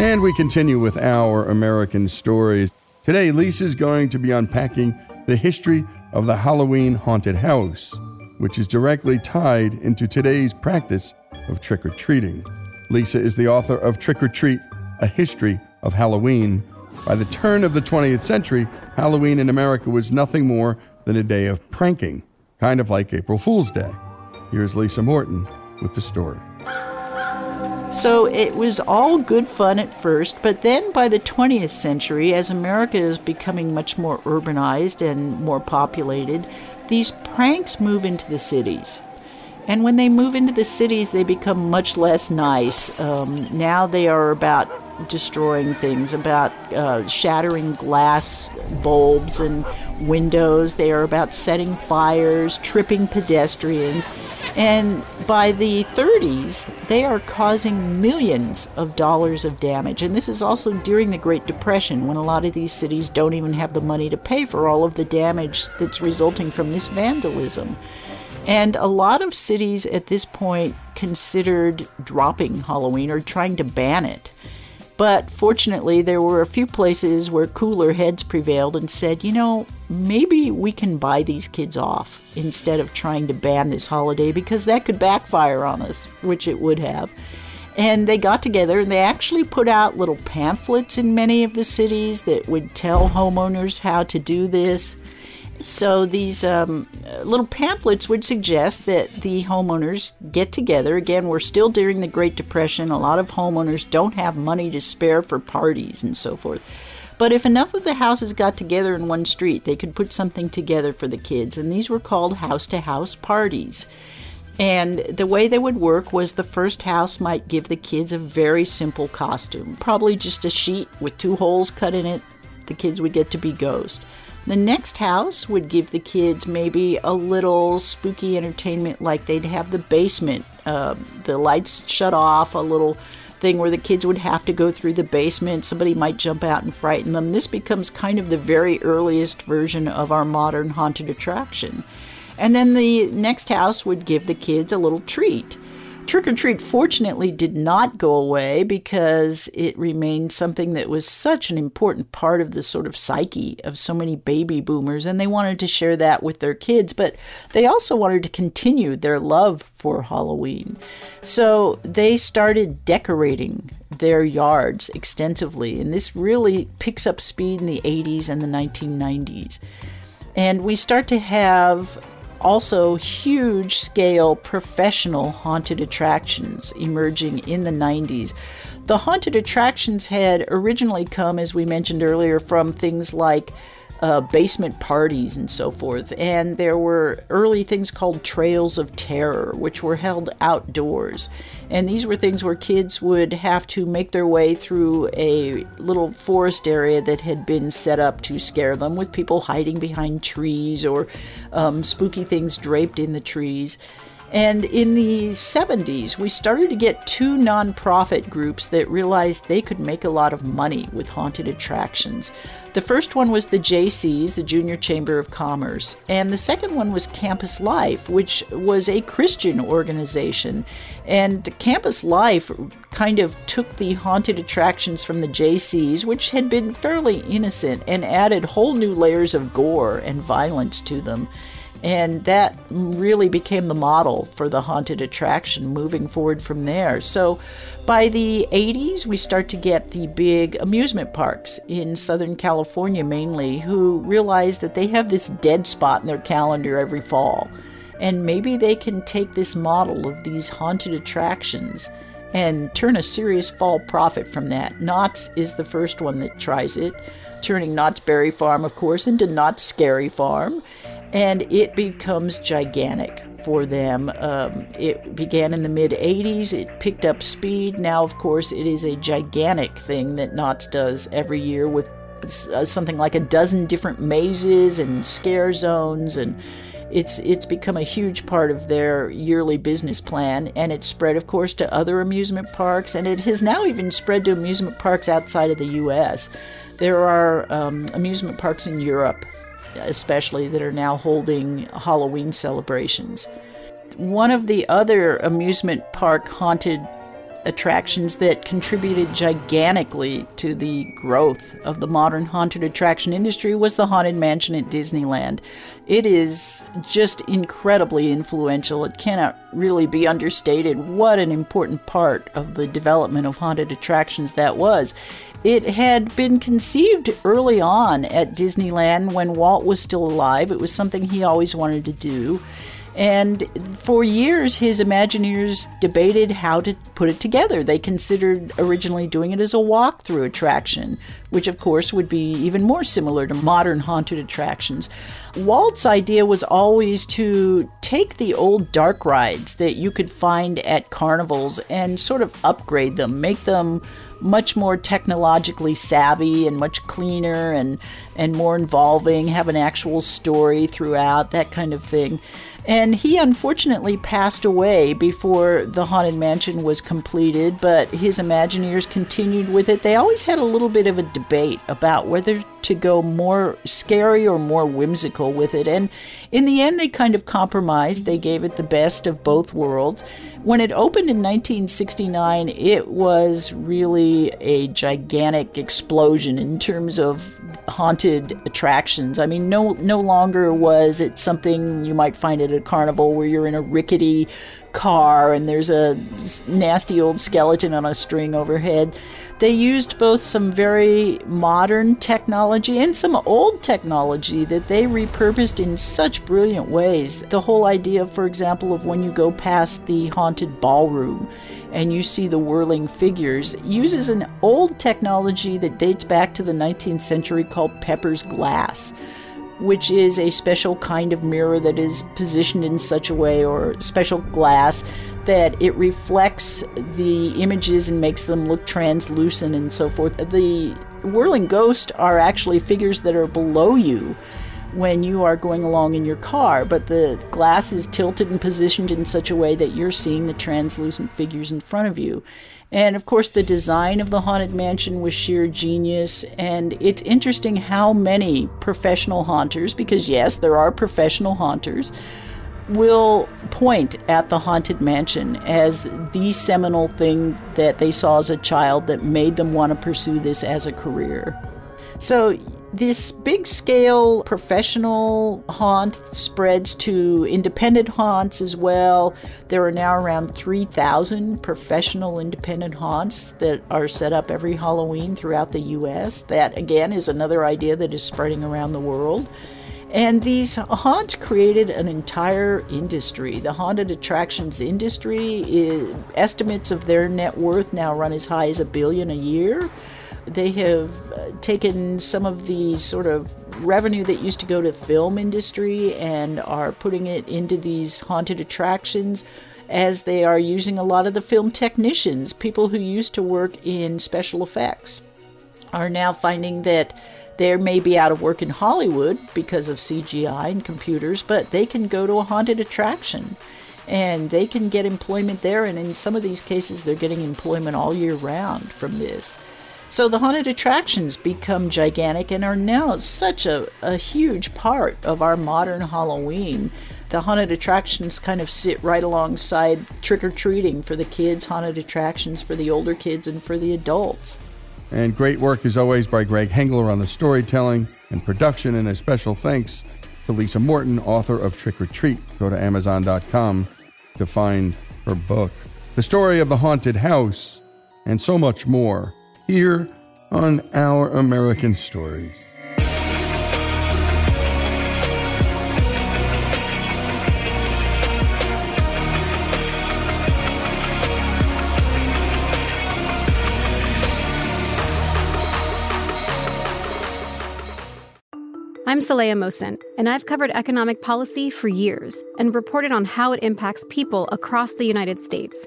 And we continue with our American stories. Today, Lisa is going to be unpacking the history of the Halloween haunted house, which is directly tied into today's practice of trick or treating. Lisa is the author of Trick or Treat A History of Halloween. By the turn of the 20th century, Halloween in America was nothing more than a day of pranking, kind of like April Fool's Day. Here's Lisa Morton with the story. So it was all good fun at first, but then by the 20th century, as America is becoming much more urbanized and more populated, these pranks move into the cities. And when they move into the cities, they become much less nice. Um, now they are about destroying things, about uh, shattering glass bulbs and windows. They are about setting fires, tripping pedestrians. And by the 30s, they are causing millions of dollars of damage. And this is also during the Great Depression when a lot of these cities don't even have the money to pay for all of the damage that's resulting from this vandalism. And a lot of cities at this point considered dropping Halloween or trying to ban it. But fortunately, there were a few places where cooler heads prevailed and said, you know, maybe we can buy these kids off instead of trying to ban this holiday because that could backfire on us, which it would have. And they got together and they actually put out little pamphlets in many of the cities that would tell homeowners how to do this. So these um, little pamphlets would suggest that the homeowners get together. Again, we're still during the Great Depression. A lot of homeowners don't have money to spare for parties and so forth. But if enough of the houses got together in one street, they could put something together for the kids. And these were called house to house parties. And the way they would work was the first house might give the kids a very simple costume, probably just a sheet with two holes cut in it. The kids would get to be ghosts. The next house would give the kids maybe a little spooky entertainment, like they'd have the basement, uh, the lights shut off, a little thing where the kids would have to go through the basement. Somebody might jump out and frighten them. This becomes kind of the very earliest version of our modern haunted attraction. And then the next house would give the kids a little treat. Trick or treat fortunately did not go away because it remained something that was such an important part of the sort of psyche of so many baby boomers, and they wanted to share that with their kids, but they also wanted to continue their love for Halloween. So they started decorating their yards extensively, and this really picks up speed in the 80s and the 1990s. And we start to have also huge scale professional haunted attractions emerging in the 90s. The haunted attractions had originally come, as we mentioned earlier, from things like uh, basement parties and so forth. And there were early things called trails of terror, which were held outdoors. And these were things where kids would have to make their way through a little forest area that had been set up to scare them, with people hiding behind trees or um, spooky things draped in the trees. And in the 70s, we started to get two nonprofit groups that realized they could make a lot of money with haunted attractions. The first one was the JCs, the Junior Chamber of Commerce, and the second one was Campus Life, which was a Christian organization. And Campus Life kind of took the haunted attractions from the JCs, which had been fairly innocent, and added whole new layers of gore and violence to them. And that really became the model for the haunted attraction moving forward from there. So by the 80s, we start to get the big amusement parks in Southern California mainly who realize that they have this dead spot in their calendar every fall. And maybe they can take this model of these haunted attractions and turn a serious fall profit from that. Knott's is the first one that tries it, turning Knott's Berry Farm, of course, into Knott's Scary Farm and it becomes gigantic for them. Um, it began in the mid 80s, it picked up speed. Now, of course, it is a gigantic thing that Knott's does every year with uh, something like a dozen different mazes and scare zones. And it's it's become a huge part of their yearly business plan. And it's spread of course to other amusement parks. And it has now even spread to amusement parks outside of the US there are um, amusement parks in Europe especially, that are now holding Halloween celebrations. One of the other amusement park haunted attractions that contributed gigantically to the growth of the modern haunted attraction industry was the Haunted Mansion at Disneyland. It is just incredibly influential. It cannot really be understated what an important part of the development of haunted attractions that was. It had been conceived early on at Disneyland when Walt was still alive. It was something he always wanted to do. And for years, his Imagineers debated how to put it together. They considered originally doing it as a walkthrough attraction, which of course would be even more similar to modern haunted attractions. Walt's idea was always to take the old dark rides that you could find at carnivals and sort of upgrade them, make them much more technologically savvy and much cleaner and and more involving, have an actual story throughout, that kind of thing. And he unfortunately passed away before the Haunted Mansion was completed, but his Imagineers continued with it. They always had a little bit of a debate about whether to go more scary or more whimsical with it. And in the end, they kind of compromised. They gave it the best of both worlds. When it opened in 1969, it was really a gigantic explosion in terms of haunted attractions. I mean, no no longer was it something you might find at a carnival where you're in a rickety car and there's a nasty old skeleton on a string overhead. They used both some very modern technology and some old technology that they repurposed in such brilliant ways. The whole idea, for example, of when you go past the haunted ballroom and you see the whirling figures uses an old technology that dates back to the 19th century called Pepper's glass, which is a special kind of mirror that is positioned in such a way or special glass that it reflects the images and makes them look translucent and so forth. The whirling ghosts are actually figures that are below you when you are going along in your car, but the glass is tilted and positioned in such a way that you're seeing the translucent figures in front of you. And of course, the design of the Haunted Mansion was sheer genius. And it's interesting how many professional haunters, because yes, there are professional haunters, will point at the Haunted Mansion as the seminal thing that they saw as a child that made them want to pursue this as a career. So this big scale professional haunt spreads to independent haunts as well. There are now around 3,000 professional independent haunts that are set up every Halloween throughout the US. That, again, is another idea that is spreading around the world. And these haunts created an entire industry. The haunted attractions industry, is, estimates of their net worth now run as high as a billion a year they have uh, taken some of these sort of revenue that used to go to film industry and are putting it into these haunted attractions as they are using a lot of the film technicians, people who used to work in special effects, are now finding that they may be out of work in Hollywood because of CGI and computers, but they can go to a haunted attraction and they can get employment there. And in some of these cases, they're getting employment all year round from this. So the haunted attractions become gigantic and are now such a, a huge part of our modern Halloween the haunted attractions kind of sit right alongside trick or treating for the kids, haunted attractions for the older kids, and for the adults. And great work as always by Greg Hengler on the storytelling and production, and a special thanks to Lisa Morton, author of Trick or Treat. Go to Amazon.com to find her book. The story of the haunted house, and so much more, here on Our American Stories. I'm Saleha Mohsin, and I've covered economic policy for years and reported on how it impacts people across the United States.